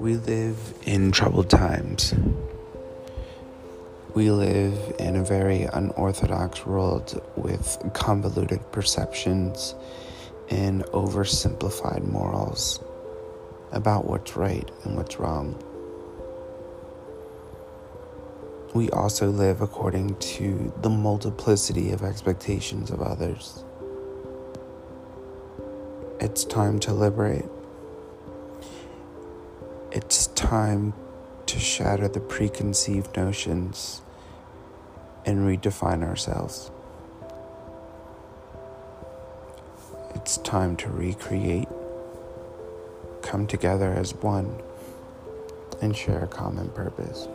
We live in troubled times. We live in a very unorthodox world with convoluted perceptions and oversimplified morals about what's right and what's wrong. We also live according to the multiplicity of expectations of others. It's time to liberate. It's time to shatter the preconceived notions and redefine ourselves. It's time to recreate, come together as one, and share a common purpose.